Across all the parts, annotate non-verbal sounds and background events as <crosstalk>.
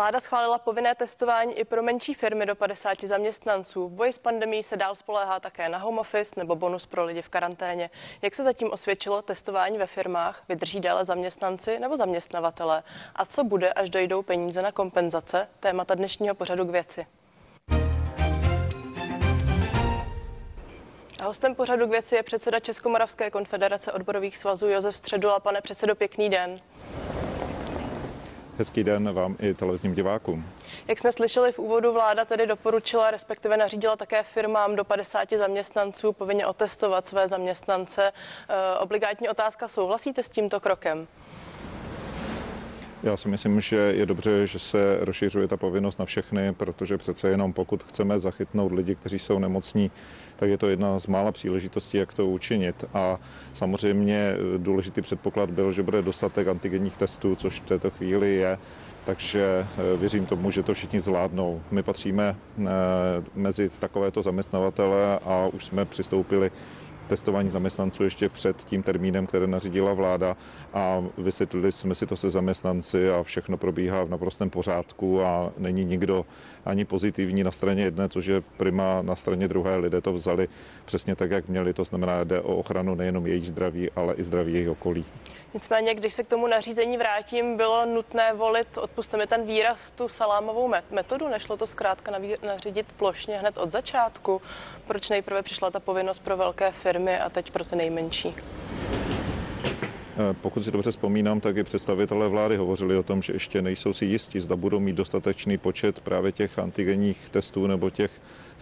Vláda schválila povinné testování i pro menší firmy do 50 zaměstnanců. V boji s pandemí se dál spoléhá také na home office nebo bonus pro lidi v karanténě. Jak se zatím osvědčilo testování ve firmách? Vydrží déle zaměstnanci nebo zaměstnavatele? A co bude, až dojdou peníze na kompenzace? Témata dnešního pořadu k věci. A hostem pořadu k věci je předseda Českomoravské konfederace odborových svazů Josef Středula. Pane předsedo, pěkný den. Hezký den vám i televizním divákům. Jak jsme slyšeli v úvodu, vláda tedy doporučila, respektive nařídila také firmám do 50 zaměstnanců povinně otestovat své zaměstnance. E, obligátní otázka, souhlasíte s tímto krokem? Já si myslím, že je dobře, že se rozšiřuje ta povinnost na všechny, protože přece jenom pokud chceme zachytnout lidi, kteří jsou nemocní, tak je to jedna z mála příležitostí, jak to učinit. A samozřejmě důležitý předpoklad byl, že bude dostatek antigenních testů, což v této chvíli je takže eh, věřím tomu, že to všichni zvládnou. My patříme eh, mezi takovéto zaměstnavatele a už jsme přistoupili testování zaměstnanců ještě před tím termínem, který nařídila vláda a vysvětlili jsme si to se zaměstnanci a všechno probíhá v naprostém pořádku a není nikdo ani pozitivní na straně jedné, což je prima na straně druhé. Lidé to vzali přesně tak, jak měli. To znamená, jde o ochranu nejenom jejich zdraví, ale i zdraví jejich okolí. Nicméně, když se k tomu nařízení vrátím, bylo nutné volit, odpuste ten výraz, tu salámovou metodu. Nešlo to zkrátka nařídit plošně hned od začátku. Proč nejprve přišla ta povinnost pro velké firmy a teď pro ty nejmenší? Eh, pokud si dobře vzpomínám, tak i představitelé vlády hovořili o tom, že ještě nejsou si jistí, zda budou mít dostatečný počet právě těch antigenních testů nebo těch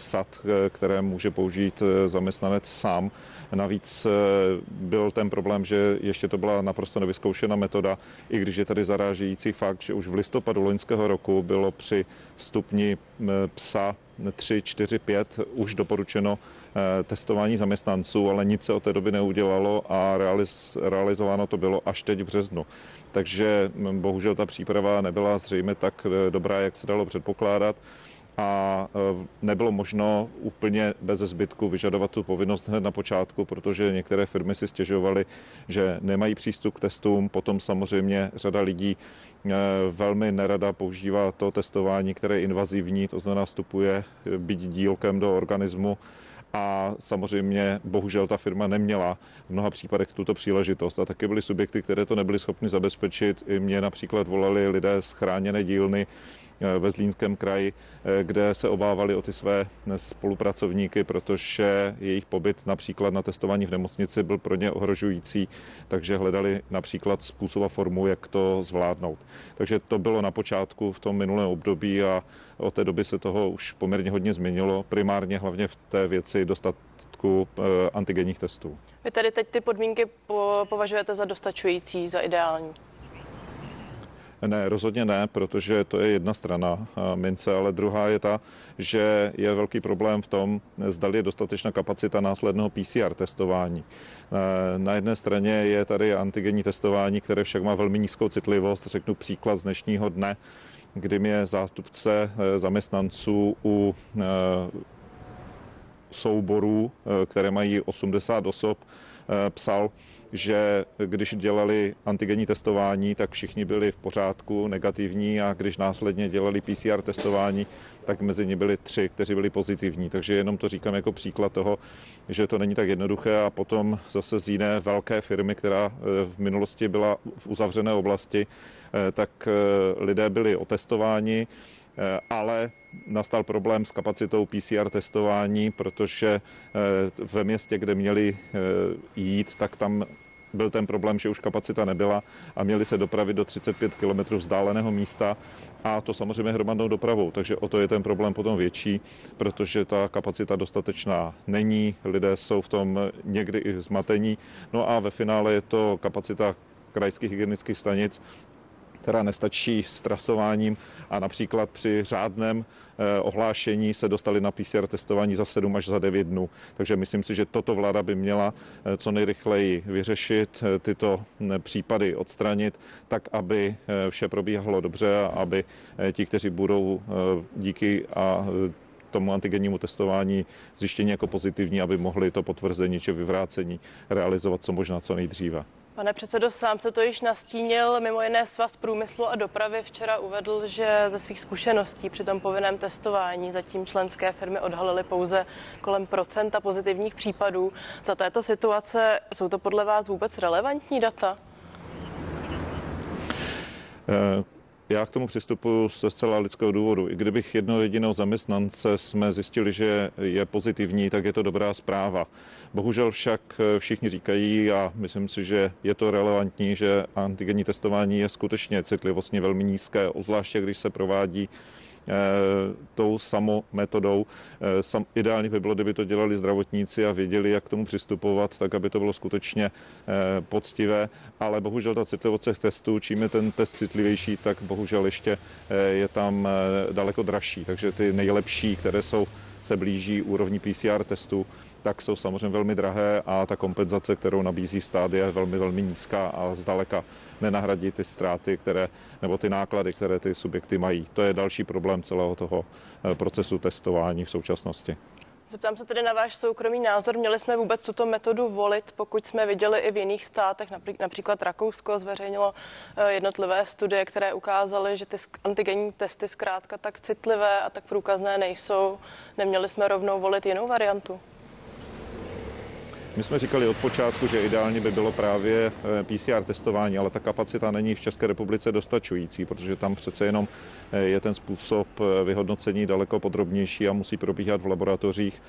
sad, eh, které může použít eh, zaměstnanec sám. Navíc byl ten problém, že ještě to byla naprosto nevyzkoušená metoda, i když je tady zarážející fakt, že už v listopadu loňského roku bylo při stupni psa 3, 4, 5 už doporučeno eh, testování zaměstnanců, ale nic se od té doby neudělalo a realiz, realizováno to bylo až teď v březnu. Takže hm, bohužel ta příprava nebyla zřejmě tak eh, dobrá, jak se dalo předpokládat a e, nebylo možno úplně bez zbytku vyžadovat tu povinnost hned na počátku, protože některé firmy si stěžovaly, že nemají přístup k testům. Potom samozřejmě řada lidí e, velmi nerada používá to testování, které je invazivní, to znamená vstupuje e, být dílkem do organismu a samozřejmě bohužel ta firma neměla v mnoha případech tuto příležitost a taky byly subjekty, které to nebyly schopny zabezpečit. I mě například volali lidé z chráněné dílny, ve Zlínském kraji, eh, kde se obávali o ty své spolupracovníky, protože jejich pobyt například na testování v nemocnici byl pro ně ohrožující, takže hledali například způsob a formu, jak to zvládnout. Takže to bylo na počátku v tom minulém období a od té doby se toho už poměrně hodně změnilo, primárně hlavně v té věci dostatku eh, antigenních testů. Vy tady teď ty podmínky považujete za dostačující, za ideální? Ne, rozhodně ne, protože to je jedna strana mince, ale druhá je ta, že je velký problém v tom, zda je dostatečná kapacita následného PCR testování. Na jedné straně je tady antigenní testování, které však má velmi nízkou citlivost. Řeknu příklad z dnešního dne, kdy mě zástupce e, zaměstnanců u souborů, které mají 80 osob, psal, že když dělali antigenní testování, tak všichni byli v pořádku, negativní a když následně dělali PCR testování, tak mezi nimi byli tři, kteří byli pozitivní. Takže jenom to říkám jako příklad toho, že to není tak jednoduché a potom zase z jiné velké firmy, která eh, v minulosti byla v uzavřené oblasti, eh, tak eh, lidé byli otestováni, ale nastal problém s kapacitou PCR testování, protože ve městě, kde měli jít, tak tam byl ten problém, že už kapacita nebyla a měli se dopravit do 35 km vzdáleného místa a to samozřejmě hromadnou dopravou, takže o to je ten problém potom větší, protože ta kapacita dostatečná není, lidé jsou v tom někdy i zmatení, no a ve finále je to kapacita krajských hygienických stanic, která nestačí s trasováním a například při řádném eh, ohlášení se dostali na PCR testování za 7 až za 9 dnů. Takže myslím si, že toto vláda by měla eh, co nejrychleji vyřešit, eh, tyto případy odstranit, tak aby vše probíhalo dobře a aby ti, kteří budou díky a tomu antigennímu testování zjištění jako pozitivní, aby mohli to potvrzení či vyvrácení realizovat co možná co nejdříve. Pane předsedo, sám se to již nastínil. Mimo jiné svaz průmyslu a dopravy včera uvedl, že ze svých zkušeností při tom povinném testování zatím členské firmy odhalily pouze kolem procenta pozitivních případů. Za této situace jsou to podle vás vůbec relevantní data? Uh já k tomu přistupuji ze zcela lidského důvodu. I kdybych jedno jedinou zaměstnance jsme zjistili, že je pozitivní, tak je to dobrá zpráva. Bohužel však všichni říkají, a myslím si, že je to relevantní, že antigenní testování je skutečně citlivostně velmi nízké, obzvláště když se provádí Eh, tou samou metodou. Eh, ideálně by bylo, kdyby to dělali zdravotníci a věděli, jak k tomu přistupovat, tak aby to bylo skutečně eh, poctivé, ale bohužel ta citlivost těch testů, čím je ten test citlivější, tak bohužel ještě je tam daleko dražší. Takže ty nejlepší, které jsou se blíží úrovni PCR testů, tak jsou samozřejmě velmi drahé a ta kompenzace, kterou nabízí stát, je velmi, velmi nízká a zdaleka nenahradí ty ztráty, které, nebo ty náklady, které ty subjekty mají. To je další problém celého toho eh, procesu testování v současnosti. Zeptám se tedy na váš soukromý názor. Měli jsme vůbec tuto metodu volit, pokud jsme viděli i v jiných státech, například Rakousko zveřejnilo eh, jednotlivé studie, které ukázaly, že ty antigenní testy zkrátka tak citlivé a tak průkazné nejsou. Neměli jsme rovnou volit jinou variantu? My jsme říkali od počátku, že ideálně by bylo právě eh, PCR testování, ale ta kapacita není v České republice dostačující, protože tam přece jenom eh, je ten způsob eh, vyhodnocení daleko podrobnější a musí probíhat v laboratořích.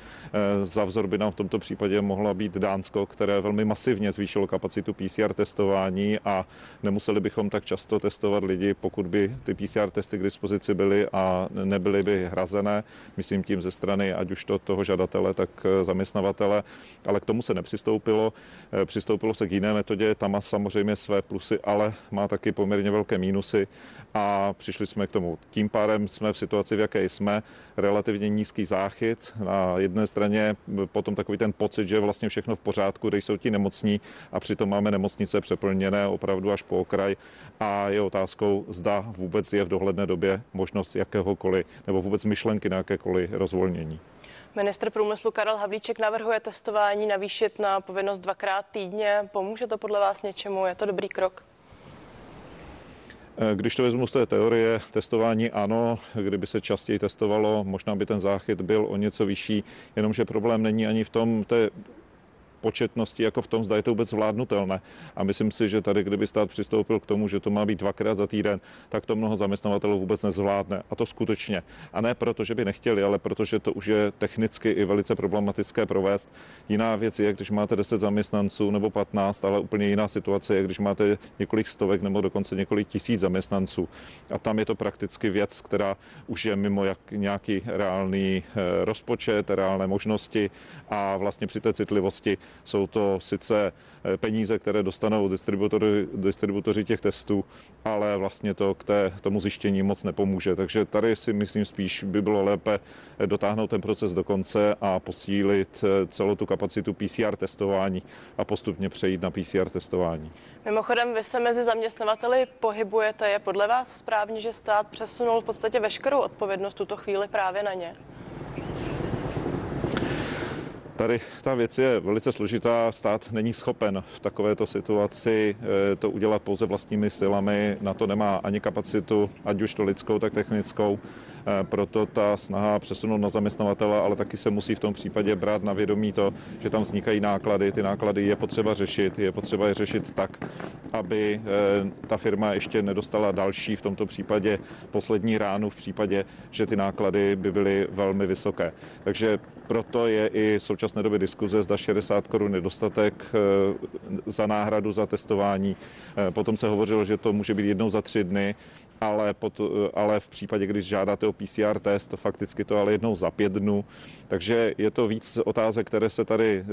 Za vzor by nám v tomto případě mohla být Dánsko, které velmi masivně zvýšilo kapacitu PCR testování a nemuseli bychom tak často testovat lidi, pokud by ty PCR testy k dispozici byly a nebyly by hrazené, myslím tím ze strany ať už to toho žadatele, tak zaměstnavatele, ale k tomu se nepřistoupilo. Eh, přistoupilo se k jiné metodě, tam má samozřejmě své plusy, ale má taky poměrně velké mínusy a přišli jsme k tomu. Tím pádem jsme v situaci, v jaké jsme, relativně nízký záchyt. Na jedné straně potom takový ten pocit, že je vlastně všechno v pořádku, kde jsou ti nemocní a přitom máme nemocnice přeplněné opravdu až po okraj a je otázkou, zda vůbec je v dohledné době možnost jakéhokoliv nebo vůbec myšlenky na jakékoliv rozvolnění. Ministr průmyslu Karel Havlíček navrhuje testování navýšit na povinnost dvakrát týdně. Pomůže to podle vás něčemu? Je to dobrý krok? Eh, když to vezmu z té teorie testování, ano, kdyby se častěji testovalo, možná by ten záchyt byl o něco vyšší, jenomže problém není ani v tom té početnosti, jako v tom, zda je to vůbec zvládnutelné. A myslím si, že tady, kdyby stát přistoupil k tomu, že to má být dvakrát za týden, tak to mnoho zaměstnavatelů vůbec nezvládne. A to skutečně. A ne proto, že by nechtěli, ale protože to už je technicky i velice problematické provést. Jiná věc je, když máte 10 zaměstnanců nebo 15, ale úplně jiná situace je, když máte několik stovek nebo dokonce několik tisíc zaměstnanců. A tam je to prakticky věc, která už je mimo jak nějaký reálný eh, rozpočet, reálné možnosti a vlastně při té citlivosti jsou to sice eh, peníze, které dostanou distributory, distributoři těch testů, ale vlastně to k té, tomu zjištění moc nepomůže. Takže tady si myslím spíš by bylo lépe eh, dotáhnout ten proces do konce a posílit eh, celou tu kapacitu PCR testování a postupně přejít na PCR testování. Mimochodem, vy se mezi zaměstnavateli pohybujete. Je podle vás správně, že stát přesunul v podstatě veškerou odpovědnost tuto chvíli právě na ně? Tady ta věc je velice složitá. Stát není schopen v takovéto situaci eh, to udělat pouze vlastními silami. Na to nemá ani kapacitu, ať už to lidskou, tak technickou. Eh, proto ta snaha přesunout na zaměstnavatele, ale taky se musí v tom případě brát na vědomí to, že tam vznikají náklady. Ty náklady je potřeba řešit, je potřeba je řešit tak, aby eh, ta firma ještě nedostala další, v tomto případě poslední ránu, v případě, že ty náklady by byly velmi vysoké. Takže proto je i v současné době diskuze, zda 60 korun nedostatek eh, za náhradu za testování. Potom se hovořilo, že to může být jednou za tři dny ale, pot, ale v případě, když žádáte o PCR test, to fakticky to ale jednou za pět dnů. Takže je to víc otázek, které se tady e,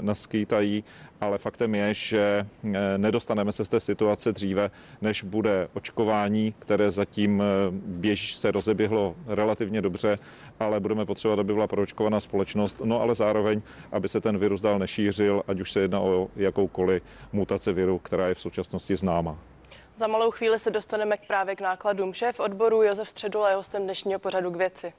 naskýtají, ale faktem je, že e, nedostaneme se z té situace dříve, než bude očkování, které zatím e, běž se rozeběhlo relativně dobře, ale budeme potřebovat, aby byla proočkovaná společnost, no ale zároveň, aby se ten virus dál nešířil, ať už se jedná o jakoukoliv mutaci viru, která je v současnosti známa. Za malou chvíli se dostaneme k právě k nákladům. Šéf odboru Josef Středula je hostem dnešního pořadu k věci.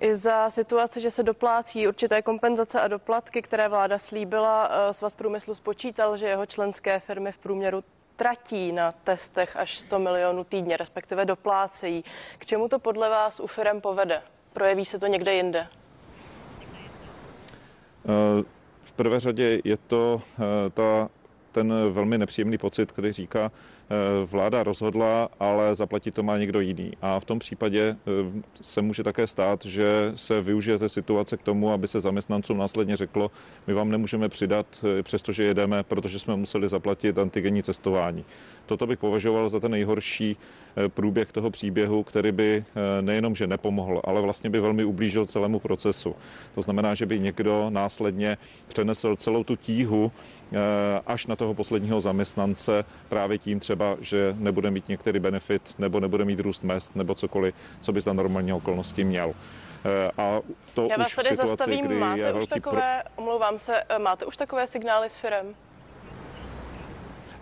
I za situace, že se doplácí určité kompenzace a doplatky, které vláda slíbila, eh, Svaz průmyslu spočítal, že jeho členské firmy v průměru tratí na testech až 100 milionů týdně, respektive doplácejí. K čemu to podle vás u firm povede? Projeví se to někde jinde? V prvé řadě je to ta, ten velmi nepříjemný pocit, který říká, Eh, vláda rozhodla, ale zaplatit to má někdo jiný. A v tom případě eh, se může také stát, že se využije té situace k tomu, aby se zaměstnancům následně řeklo, my vám nemůžeme přidat, eh, přestože jedeme, protože jsme museli zaplatit antigenní cestování. Toto bych považoval za ten nejhorší průběh toho příběhu, který by nejenom, že nepomohl, ale vlastně by velmi ublížil celému procesu. To znamená, že by někdo následně přenesl celou tu tíhu až na toho posledního zaměstnance právě tím třeba že nebude mít některý benefit nebo nebude mít růst mest nebo cokoliv, co by za normální okolnosti měl. Eh, a to Já vás už tady situaci, zastavím. Máte už takové, pro... omlouvám se, eh, máte už takové signály s firem?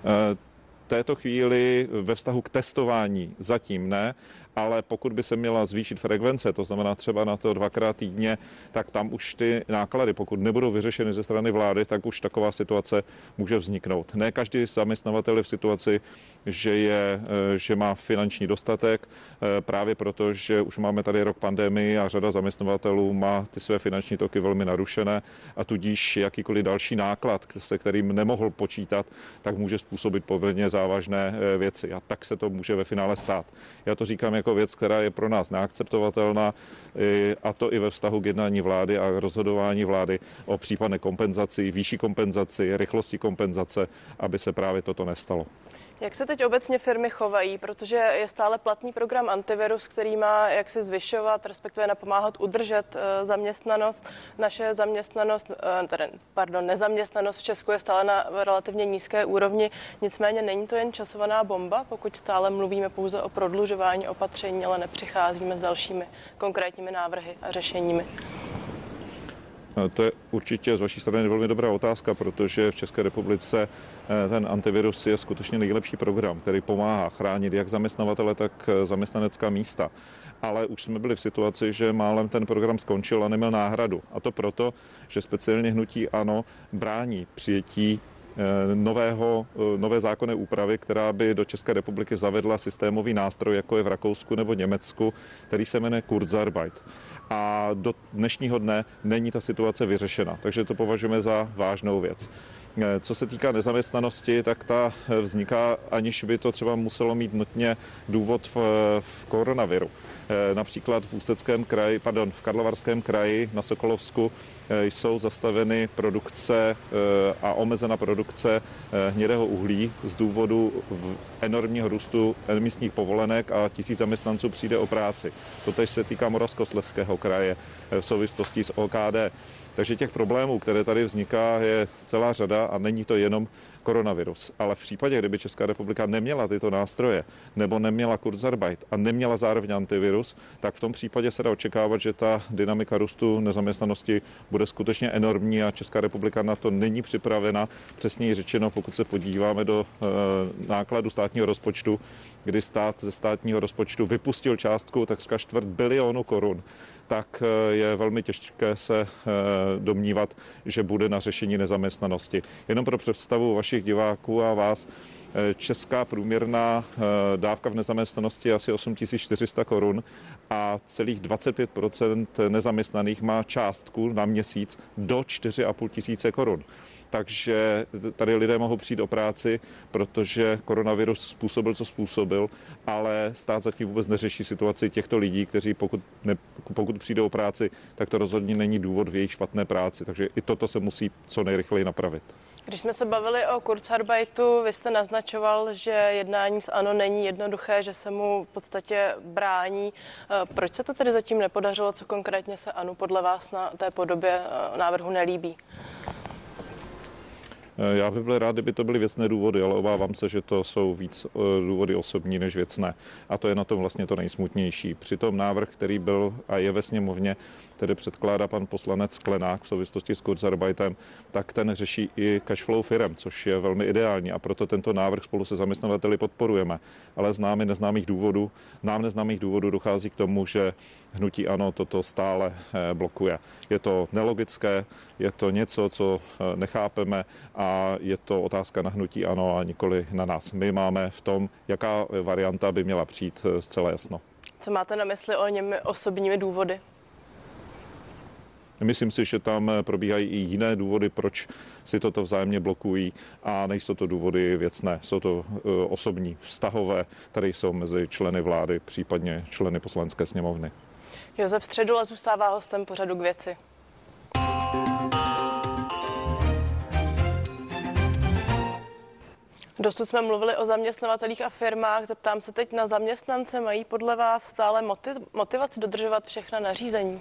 Eh, této chvíli ve vztahu k testování zatím ne, ale pokud by se měla zvýšit frekvence, to znamená třeba na to dvakrát týdně, tak tam už ty náklady, pokud nebudou vyřešeny ze strany vlády, tak už taková situace může vzniknout. Ne každý zaměstnavatel je v situaci, že, je, eh, že má finanční dostatek, eh, právě proto, že už máme tady rok pandemii a řada zaměstnavatelů má ty své finanční toky velmi narušené a tudíž jakýkoliv další náklad, se kterým nemohl počítat, tak může způsobit poměrně závažné eh, věci. A tak se to může ve finále stát. Já to říkám jako věc, která je pro nás neakceptovatelná a to i ve vztahu k jednání vlády a rozhodování vlády o případné kompenzaci, výšší kompenzaci, rychlosti kompenzace, aby se právě toto nestalo. Jak se teď obecně firmy chovají, protože je stále platný program antivirus, který má jak se zvyšovat, respektive napomáhat udržet uh, zaměstnanost. Naše zaměstnanost, uh, tedy, pardon, nezaměstnanost v Česku je stále na relativně nízké úrovni, nicméně není to jen časovaná bomba, pokud stále mluvíme pouze o prodlužování opatření, ale nepřicházíme s dalšími konkrétními návrhy a řešeními. To je určitě z vaší strany velmi dobrá otázka, protože v České republice eh, ten antivirus je skutečně nejlepší program, který pomáhá chránit jak zaměstnavatele, tak eh, zaměstnanecká místa. Ale už jsme byli v situaci, že málem ten program skončil a neměl náhradu. A to proto, že speciálně hnutí ANO brání přijetí eh, nového, nové zákonné úpravy, která by do České republiky zavedla systémový nástroj, jako je v Rakousku nebo Německu, který se jmenuje Kurzarbeit a do dnešního dne není ta situace vyřešena. Takže to považujeme za vážnou věc. Eh, co se týká nezaměstnanosti, tak ta vzniká, aniž by to třeba muselo mít nutně důvod v, v koronaviru. Eh, například v Ústeckém kraji, pardon, v Karlovarském kraji na Sokolovsku eh, jsou zastaveny produkce a omezena produkce hnědého uhlí z důvodu enormního růstu emisních povolenek a tisíc zaměstnanců přijde o práci. Totež se týká Moravskosleského kraje v souvislosti s OKD. Takže těch problémů, které tady vzniká, je celá řada a není to jenom koronavirus. Ale v případě, kdyby Česká republika neměla tyto nástroje nebo neměla Kurzarbeit a neměla zároveň antivirus, tak v tom případě se dá očekávat, že ta dynamika růstu nezaměstnanosti bude skutečně enormní a Česká republika na to není připravena. Přesněji řečeno, pokud se podíváme do e, nákladu státního rozpočtu, kdy stát ze státního rozpočtu vypustil částku takřka čtvrt bilionu korun tak eh, je velmi těžké se eh, domnívat, že bude na řešení nezaměstnanosti. Jenom pro představu vašich diváků a vás, eh, Česká průměrná dávka v nezaměstnanosti je asi 8400 korun a celých 25% nezaměstnaných má částku na měsíc do 4,5 tisíce korun takže tady lidé mohou přijít o práci, protože koronavirus způsobil, co způsobil, ale stát zatím vůbec neřeší situaci těchto lidí, kteří pokud, ne, pokud přijdou o práci, tak to rozhodně není důvod v jejich špatné práci. Takže i toto se musí co nejrychleji napravit. Když jsme se bavili o Kurzarbeitu, vy jste naznačoval, že jednání s ANO není jednoduché, že se mu v podstatě brání. Eh, proč se to tedy zatím nepodařilo? Co konkrétně se ANO podle vás na té podobě eh, návrhu nelíbí? Eh, já bych byl rád, kdyby to byly věcné důvody, ale obávám se, že to jsou víc eh, důvody osobní než věcné. A to je na tom vlastně to nejsmutnější. Přitom návrh, který byl a je ve sněmovně, který předkládá pan poslanec Sklenák v souvislosti s Kurzarbeitem, tak ten řeší i cashflow firm, což je velmi ideální a proto tento návrh spolu se zaměstnavateli podporujeme. Ale z námi neznámých důvodů, nám neznámých důvodů dochází k tomu, že hnutí ano toto stále eh, blokuje. Je to nelogické, je to něco, co eh, nechápeme a je to otázka na hnutí ano a nikoli na nás. My máme v tom, jaká varianta by měla přijít eh, zcela jasno. Co máte na mysli o němi osobními důvody? Myslím si, že tam probíhají i jiné důvody, proč si toto vzájemně blokují a nejsou to důvody věcné, jsou to osobní, vztahové, které jsou mezi členy vlády, případně členy poslanecké sněmovny. Josef Středula zůstává hostem pořadu k věci. Dosud jsme mluvili o zaměstnavatelích a firmách. Zeptám se teď na zaměstnance. Mají podle vás stále motivaci dodržovat všechna nařízení?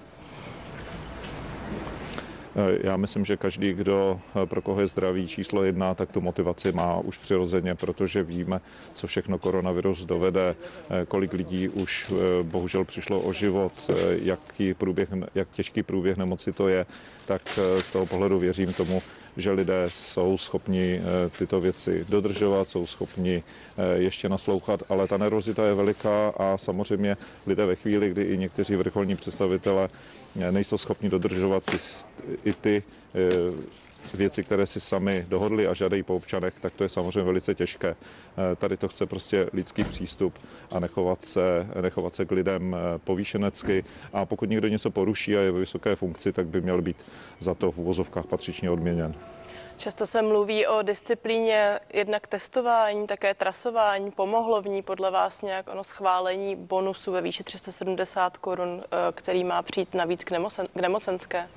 Eh, já myslím, že každý, kdo eh, pro koho je zdraví číslo jedna, tak tu motivaci má už přirozeně, protože víme, co všechno koronavirus dovede, eh, kolik lidí už bohužel přišlo o život, jaký, průběh, jak těžký průběh nemoci to je, tak z toho pohledu věřím tomu, že lidé jsou schopni tyto věci dodržovat, jsou schopni ještě naslouchat, ale ta nervozita je veliká a samozřejmě lidé ve chvíli, kdy i někteří vrcholní představitelé nejsou schopni dodržovat i, i ty e, věci, které si sami dohodli a žádají po občanech, tak to je samozřejmě velice těžké. E, tady to chce prostě lidský přístup a nechovat se, nechovat se k lidem e, povýšenecky a pokud někdo něco poruší a je ve vysoké funkci, tak by měl být za to v uvozovkách patřičně odměněn. Často se mluví o disciplíně jednak testování, také trasování. Pomohlo v ní podle vás nějak ono schválení bonusu ve výši 370 korun, eh, který má přijít navíc k, nemocen, k nemocenské?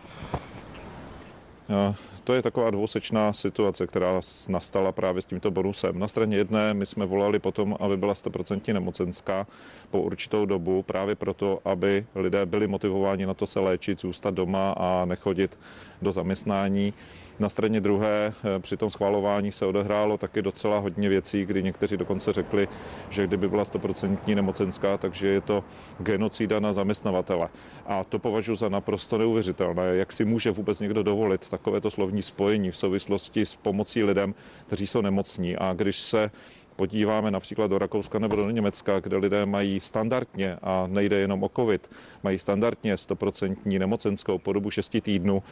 To je taková dvousečná situace, která nastala právě s tímto bonusem. Na straně jedné my jsme volali potom, aby byla 100% nemocenská po určitou dobu, právě proto, aby lidé byli motivováni na to se léčit, zůstat doma a nechodit do zaměstnání. Na straně druhé eh, při tom schvalování se odehrálo taky docela hodně věcí, kdy někteří dokonce řekli, že kdyby byla 100% nemocenská, takže je to genocida na zaměstnavatele. A to považuji za naprosto neuvěřitelné. Jak si může vůbec někdo dovolit takovéto slovní spojení v souvislosti s pomocí lidem, kteří jsou nemocní. A když se podíváme například do Rakouska nebo do Německa, kde lidé mají standardně, a nejde jenom o COVID, mají standardně 100% nemocenskou po dobu 6 týdnů,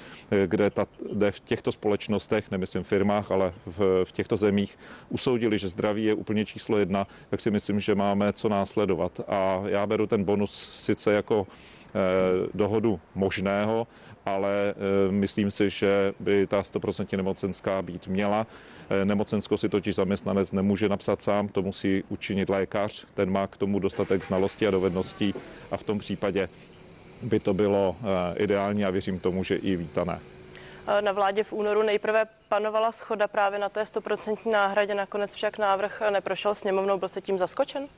kde, ta, kde v těchto společnostech, nemyslím firmách, ale v, v těchto zemích usoudili, že zdraví je úplně číslo jedna, tak si myslím, že máme co následovat. A já beru ten bonus sice jako eh, dohodu možného, ale eh, myslím si, že by ta 100% nemocenská být měla. Eh, nemocenskou si totiž zaměstnanec nemůže napsat sám, to musí učinit lékař, ten má k tomu dostatek znalostí a dovedností a v tom případě by to bylo eh, ideální a věřím tomu, že i vítané. Na vládě v únoru nejprve panovala schoda právě na té 100% náhradě, nakonec však návrh neprošel sněmovnou. Byl jste tím zaskočen?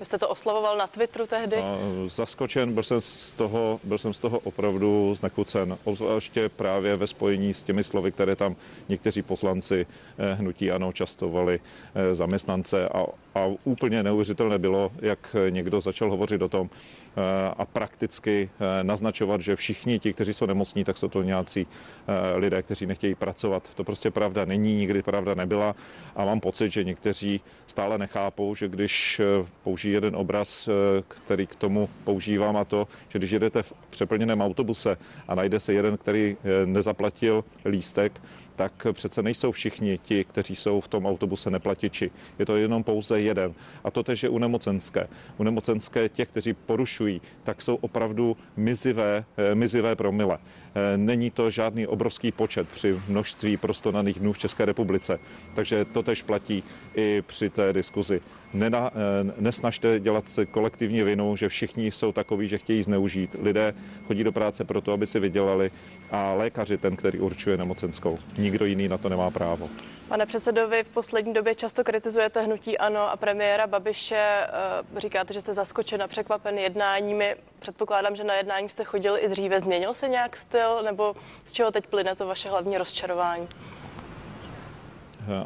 Vy jste to oslovoval na Twitteru tehdy? No, zaskočen, byl jsem, z toho, byl jsem z toho opravdu znekucen, obzvláště právě ve spojení s těmi slovy, které tam někteří poslanci eh, hnutí ano častovali eh, zaměstnance a, a úplně neuvěřitelné bylo, jak někdo začal hovořit o tom, Eh, a prakticky eh, naznačovat, že všichni ti, kteří jsou nemocní, tak jsou to nějací eh, lidé, kteří nechtějí pracovat. To prostě pravda není, nikdy pravda nebyla a mám pocit, že někteří stále nechápou, že když použijí jeden obraz, který k tomu používám a to, že když jedete v přeplněném autobuse a najde se jeden, který nezaplatil lístek, tak přece nejsou všichni ti, kteří jsou v tom autobuse neplatiči. Je to jenom pouze jeden. A to tež je u nemocenské. U nemocenské těch, kteří porušují, tak jsou opravdu mizivé, eh, mizivé promile. Eh, není to žádný obrovský počet při množství prostonaných dnů v České republice. Takže to tež platí i při té diskuzi. Nena, eh, nesnažte dělat se kolektivní vinu, že všichni jsou takoví, že chtějí zneužít. Lidé chodí do práce proto, aby si vydělali a lékaři ten, který určuje nemocenskou. Nikdo jiný na to nemá právo. Pane předsedovi, v poslední době často kritizujete hnutí ANO a premiéra Babiše. Eh, říkáte, že jste zaskočen a překvapen jednáními. Předpokládám, že na jednání jste chodil i dříve. Změnil se nějak styl nebo z čeho teď plyne to vaše hlavní rozčarování?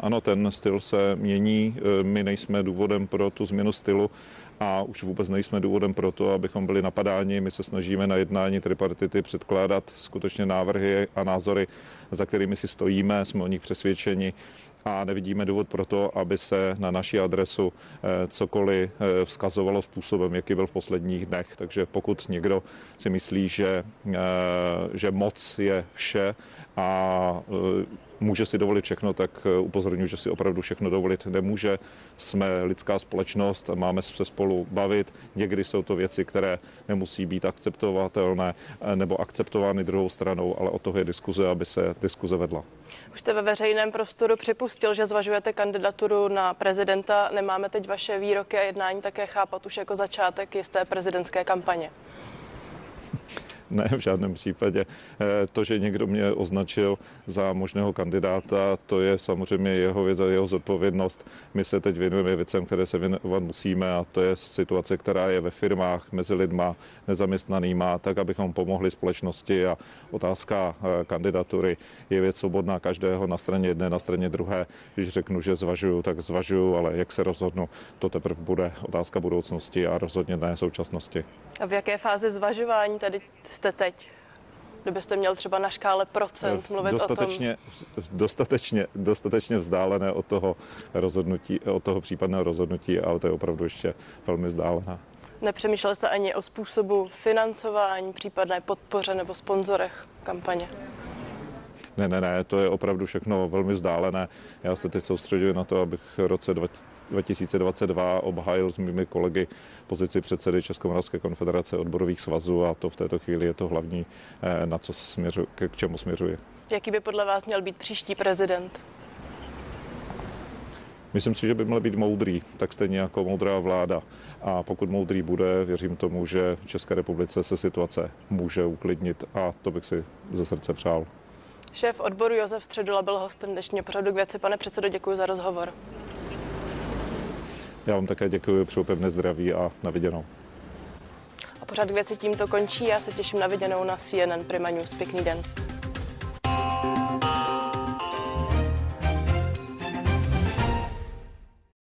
Ano, ten styl se mění. My nejsme důvodem pro tu změnu stylu, a už vůbec nejsme důvodem pro to, abychom byli napadáni. My se snažíme na jednání tripartity předkládat skutečně návrhy a názory, za kterými si stojíme, jsme o nich přesvědčeni a nevidíme důvod pro to, aby se na naši adresu eh, cokoliv eh, vzkazovalo způsobem, jaký byl v posledních dnech. Takže pokud někdo si myslí, že, eh, že moc je vše a může si dovolit všechno, tak upozorňuji, že si opravdu všechno dovolit nemůže. Jsme lidská společnost, máme se spolu bavit. Někdy jsou to věci, které nemusí být akceptovatelné nebo akceptovány druhou stranou, ale o toho je diskuze, aby se diskuze vedla. Už jste ve veřejném prostoru připustil, že zvažujete kandidaturu na prezidenta. Nemáme teď vaše výroky a jednání také chápat už jako začátek jisté prezidentské kampaně? <laughs> Ne, v žádném případě. Eh, to, že někdo mě označil za možného kandidáta, to je samozřejmě jeho věc a jeho zodpovědnost. My se teď věnujeme věcem, které se věnovat musíme a to je situace, která je ve firmách, mezi lidma, nezaměstnanýma, tak, abychom pomohli společnosti a otázka eh, kandidatury je věc svobodná každého na straně jedné, na straně druhé. Když řeknu, že zvažuju, tak zvažuju, ale jak se rozhodnu, to teprve bude otázka budoucnosti a rozhodně ne současnosti. A v jaké fázi zvažování tady jste teď? Kdybyste měl třeba na škále procent mluvit dostatečně, o tom? Dostatečně, dostatečně vzdálené od toho rozhodnutí, od toho případného rozhodnutí, ale to je opravdu ještě velmi vzdálená. Nepřemýšlel jste ani o způsobu financování, případné podpoře nebo sponzorech kampaně? Ne, ne, ne, to je opravdu všechno velmi vzdálené. Já se teď soustředuji na to, abych v roce 2022 obhájil s mými kolegy pozici předsedy Českomoravské konfederace odborových svazů a to v této chvíli je to hlavní, eh, na co směřu, k čemu směřuji. Jaký by podle vás měl být příští prezident? Myslím si, že by měl být moudrý, tak stejně jako moudrá vláda. A pokud moudrý bude, věřím tomu, že v České republice se situace může uklidnit a to bych si ze srdce přál. Šéf odboru Josef Středula byl hostem dnešního pořadu k věci. Pane předsedo, děkuji za rozhovor. Já vám také děkuji, přeju pevné zdraví a na viděnou. A pořád k věci tímto končí. Já se těším na viděnou na CNN Prima News. Pěkný den.